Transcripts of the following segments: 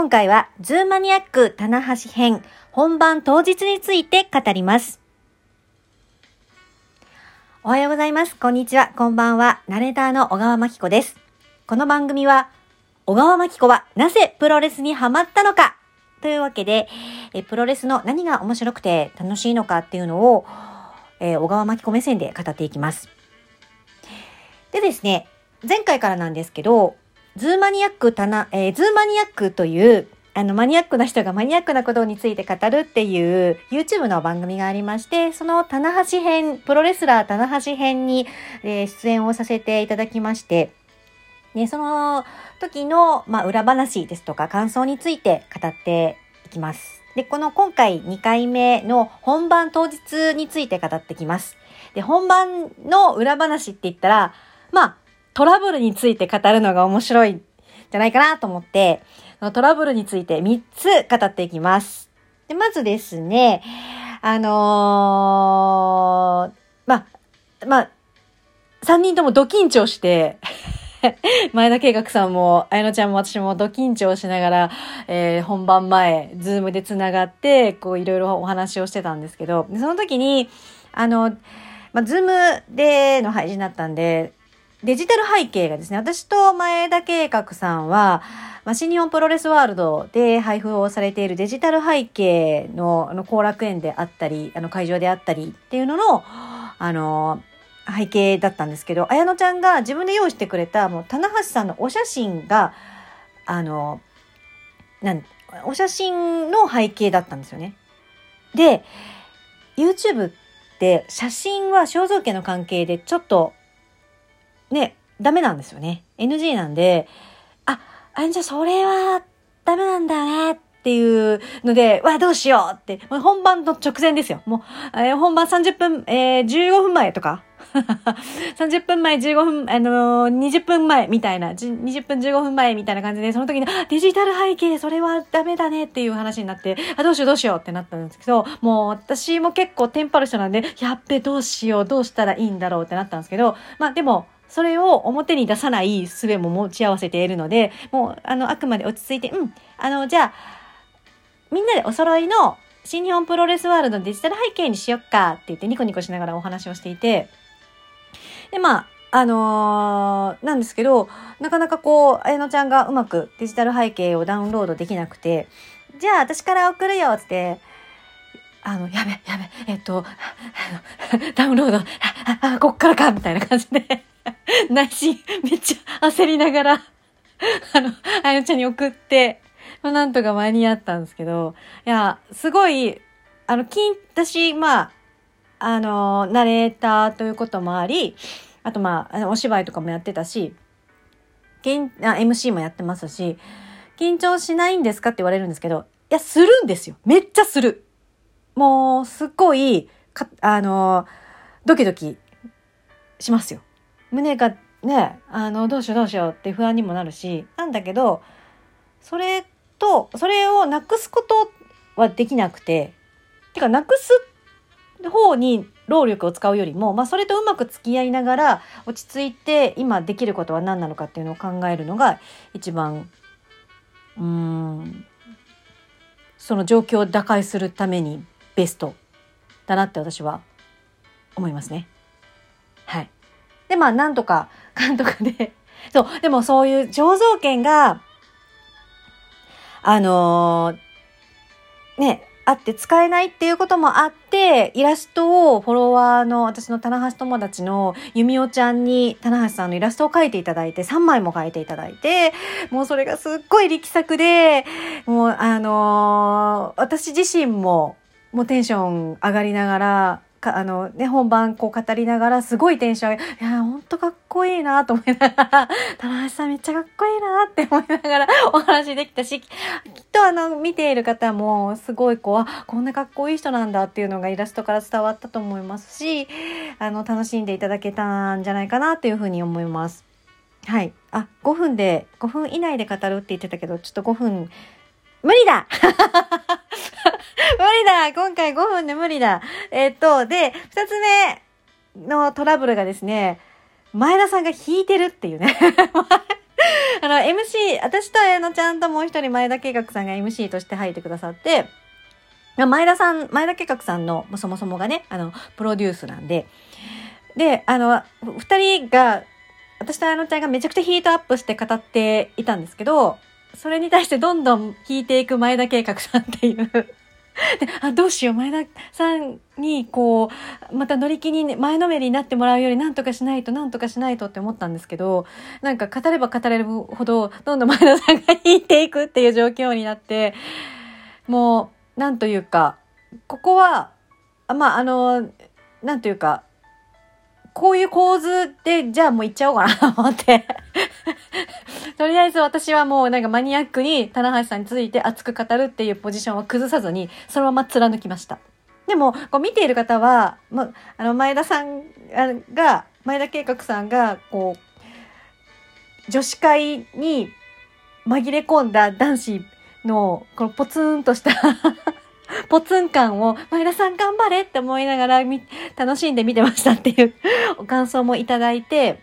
今回はズーマニアック棚橋編本番当日について語ります。おはようございます。こんにちは。こんばんは。ナレーターの小川真紀子です。この番組は、小川真紀子はなぜプロレスにハマったのか？というわけで、えプロレスの何が面白くて楽しいのかっていうのを、えー小川真紀子目線で語っていきます。でですね、前回からなんですけど、ズーマニアックたな、えーズーマニアックという、あの、マニアックな人がマニアックなことについて語るっていう YouTube の番組がありまして、その棚橋編、プロレスラー棚橋編に、えー出演をさせていただきまして、ね、その時の、まあ、裏話ですとか感想について語っていきます。で、この今回2回目の本番当日について語ってきます。で、本番の裏話って言ったら、まあ、トラブルについて語るのが面白いんじゃないかなと思って、そのトラブルについて3つ語っていきます。で、まずですね、あのーま、ま、3人ともド緊張して、前田計画さんも、あやのちゃんも私もド緊張しながら、えー本番前、ズームでつながって、こういろいろお話をしてたんですけど、その時に、あの、ま、ズームでの配信だったんで、デジタル背景がですね、私と前田計画さんは、まあ、新日本プロレスワールドで配布をされているデジタル背景のあの後楽園であったり、あの会場であったりっていうのの、あの、背景だったんですけど、綾乃ちゃんが自分で用意してくれた、もう、棚橋さんのお写真が、あの、なん、お写真の背景だったんですよね。で、YouTube って写真は肖像権の関係でちょっと、ね、ダメなんですよね。NG なんで、あ、あんじゃそれはダメなんだよねっていうので、わ、どうしようって、本番の直前ですよ。もう、えー本番30分、えー15分前とか。30分前、15分、あのー20分前みたいな、20分15分前みたいな感じで、その時に、デジタル背景、それはダメだねっていう話になって、あ、どうしようどうしようってなったんですけど、もう私も結構テンパる人なんで、やっべ、どうしよう、どうしたらいいんだろうってなったんですけど、まあでも、それを表に出さない術も持ち合わせているので、もう、あの、あくまで落ち着いて、うん、あの、じゃあ、みんなでお揃いの新日本プロレスワールドのデジタル背景にしよっかって言ってニコニコしながらお話をしていて、で、まあ、あのーなんですけど、なかなかこう、あやのちゃんがうまくデジタル背景をダウンロードできなくて、じゃあ私から送るよっつって、あの、やべ、やべ、えっと、ダウンロード、あ、あこっからか、みたいな感じで、内心めっちゃ焦りながら、あの、あやちゃんに送って、まあ、なんとか間に合ったんですけど、いや、すごい、あの、金、私、まあ、あの、ナレーターということもあり、あとまあ、お芝居とかもやってたし、緊あ MC もやってますし、緊張しないんですかって言われるんですけど、いや、するんですよ。めっちゃする。もう、すっごい、か、あの、ドキドキしますよ。胸がね、あの、どうしようどうしようって不安にもなるし、なんだけど、それと、それをなくすことはできなくて、てか、なくす方に労力を使うよりも、まあ、それとうまく付き合いながら落ち着いて今できることは何なのかっていうのを考えるのが一番うんその状況を打開するためにベストだなって私は思いますね。はい。まあなんとかかんとかで。そうでもそういう醸造権があのーねあって使えないっていうこともあって、イラストをフォロワーの私の棚橋友達の弓おちゃんに棚橋さんのイラストを描いていただいて、3枚も描いていただいて、もうそれがすっごい力作で、もうあのー私自身ももうテンション上がりながら、かあのね、本番こう語りながらすごいテンション上げ、いや、ほんとかっこいいなと思いながら、棚橋さんめっちゃかっこいいなって思いながら お話できたし、きっとあの、見ている方もすごいこう、あ、こんなかっこいい人なんだっていうのがイラストから伝わったと思いますし、あの、楽しんでいただけたんじゃないかなっていうふうに思います。はい。あ、5分で、5分以内で語るって言ってたけど、ちょっと5分、無理だ無 だ。今回5分で無理だ。えっと、で、2つ目のトラブルがですね、前田さんが弾いてるっていうね。あの、MC、私と綾乃ちゃんともう一人前田計画さんが MC として入ってくださって、前田さん、前田計画さんの、そもそもがね、あの、プロデュースなんで、で、あの、二人が、私と綾乃ちゃんがめちゃくちゃヒートアップして語っていたんですけど、それに対してどんどん引いていく前田計画さんっていうで、あ、どうしよう、前田さんに、こう、また乗り気に、前のめりになってもらうより、何とかしないと、なんとかしないとって思ったんですけど、なんか語れば語れるほど、どんどん前田さんが引いていくっていう状況になって、もう、なんというか、ここは、まあ、あの、なんというか、こういう構図で、じゃあもう行っちゃおうかなと思って とりあえず私はもうなんかマニアックに棚橋さんについて熱く語るっていうポジションを崩さずに、そのまま貫きました。でも、こう見ている方は、ま、あの、前田さんが、前田計画さんが、こう、女子会に紛れ込んだ男子の、このポツンとしたポツン感を、前田さん頑張れって思いながら楽しんで見てましたっていうお感想もいただいて、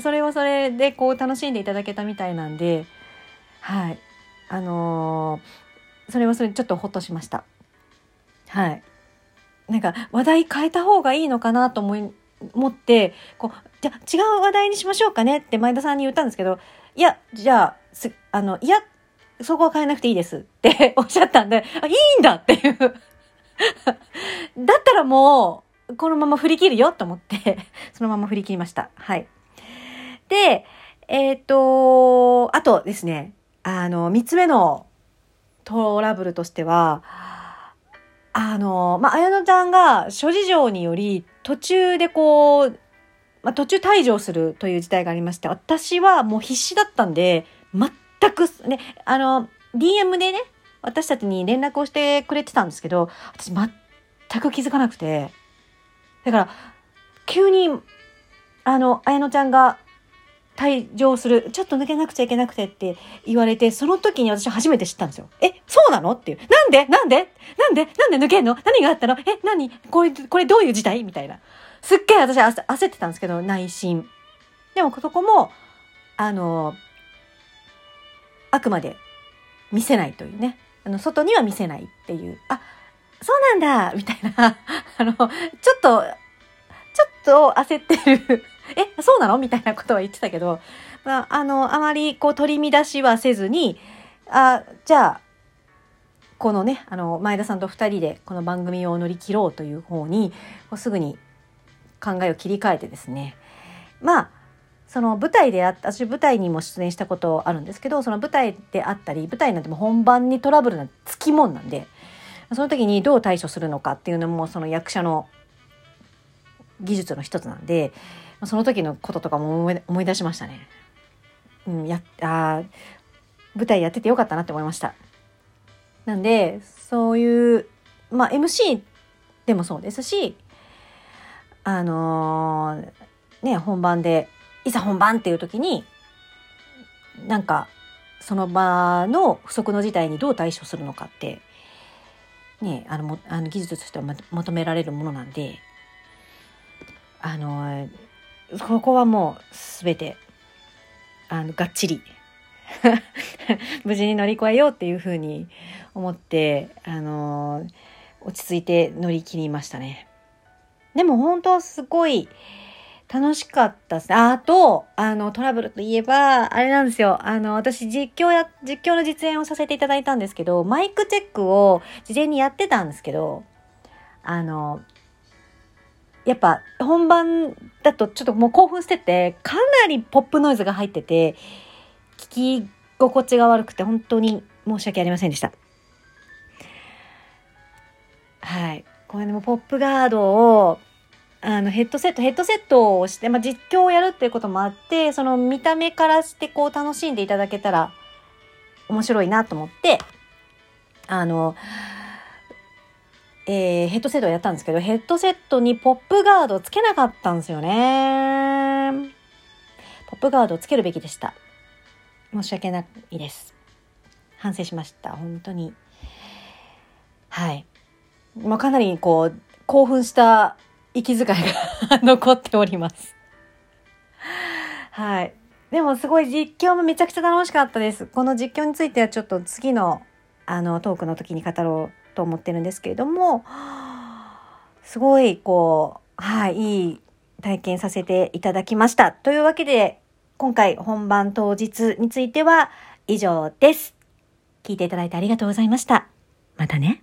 それはそれでこう楽しんでいただけたみたいなんで、はい。あのー、それはそれちょっとほっとしました。はい。なんか話題変えた方がいいのかなと思い、思って、こう、じゃ違う話題にしましょうかねって前田さんに言ったんですけど、いや、じゃあ、あの、いや、そこは変えなくていいですって おっしゃったんで、あ、いいんだっていう だったらもう、このまま振り切るよと思って そのまま振り切りました。はい。で、えっ、ー、と、あとですね、あの、三つ目のトラブルとしては、あの、まあ、綾乃ちゃんが諸事情により途中でこう、まあ、途中退場するという事態がありまして、私はもう必死だったんで、全全く、ね、あの、DM でね、私たちに連絡をしてくれてたんですけど、私全く気づかなくて、だから、急に、あの、綾乃ちゃんが退場する。ちょっと抜けなくちゃいけなくてって言われて、その時に私初めて知ったんですよ。え、そうなの？っていう。なんで？なんで？なんで？なんで抜けんの？何があったの？え、何？これ、これどういう事態？みたいな。すっげえ私焦ってたんですけど、内心。でも、そこも、あの、あくまで見せないというね。あの、外には見せないっていう。あ、そうなんだみたいな。あの、ちょっと、ちょっと焦ってる え、そうなの？みたいなことは言ってたけど、まあ、あの、あまりこう取り乱しはせずに、あ、じゃあ、このね、あの、前田さんと二人でこの番組を乗り切ろうという方に、こうすぐに考えを切り替えてですね、まあ、その舞台であった、私舞台にも出演したことあるんですけど、その舞台であったり、舞台なんても本番にトラブルなつきもんなんで、その時にどう対処するのかっていうのもその役者の技術の一つなんで、その時のこととかも思い出しましたね。うん、や、あ舞台やっててよかったなって思いました。なんで、そういう、まあ MC でもそうですし、あのー、ね、本番で、いざ本番っていう時に、なんか、その場の不測の事態にどう対処するのかって、ね、あの、あの技術としては求められるものなんで、あの、ここはもう全て、あの、がっちり 無事に乗り越えようっていうふうに思って、あの落ち着いて乗り切りましたね。でも本当すごい楽しかったですね。あと、あの、トラブルといえば、あれなんですよ。あの、私実況や、実況の実演をさせていただいたんですけど、マイクチェックを事前にやってたんですけど、あの、やっぱ本番だとちょっともう興奮してて、かなりポップノイズが入ってて、聞き心地が悪くて本当に申し訳ありませんでした。はい。これでもポップガードを、あの、ヘッドセット、ヘッドセットをして、まあ、実況をやるっていうこともあって、その見た目からしてこう楽しんでいただけたら面白いなと思って、あの、えー、ヘッドセットをやったんですけど、ヘッドセットにポップガードをつけなかったんですよね。ポップガードをつけるべきでした。申し訳ないです。反省しました。本当に。はい。まあ、かなりこう、興奮した息遣いが 残っております。はい。でもすごい実況もめちゃくちゃ楽しかったです。この実況についてはちょっと次のあのトークの時に語ろうと思ってるんですけれども、すごいこう、はい、いい体験させていただきました。というわけで、今回本番当日については以上です。聞いていただいてありがとうございました。またね。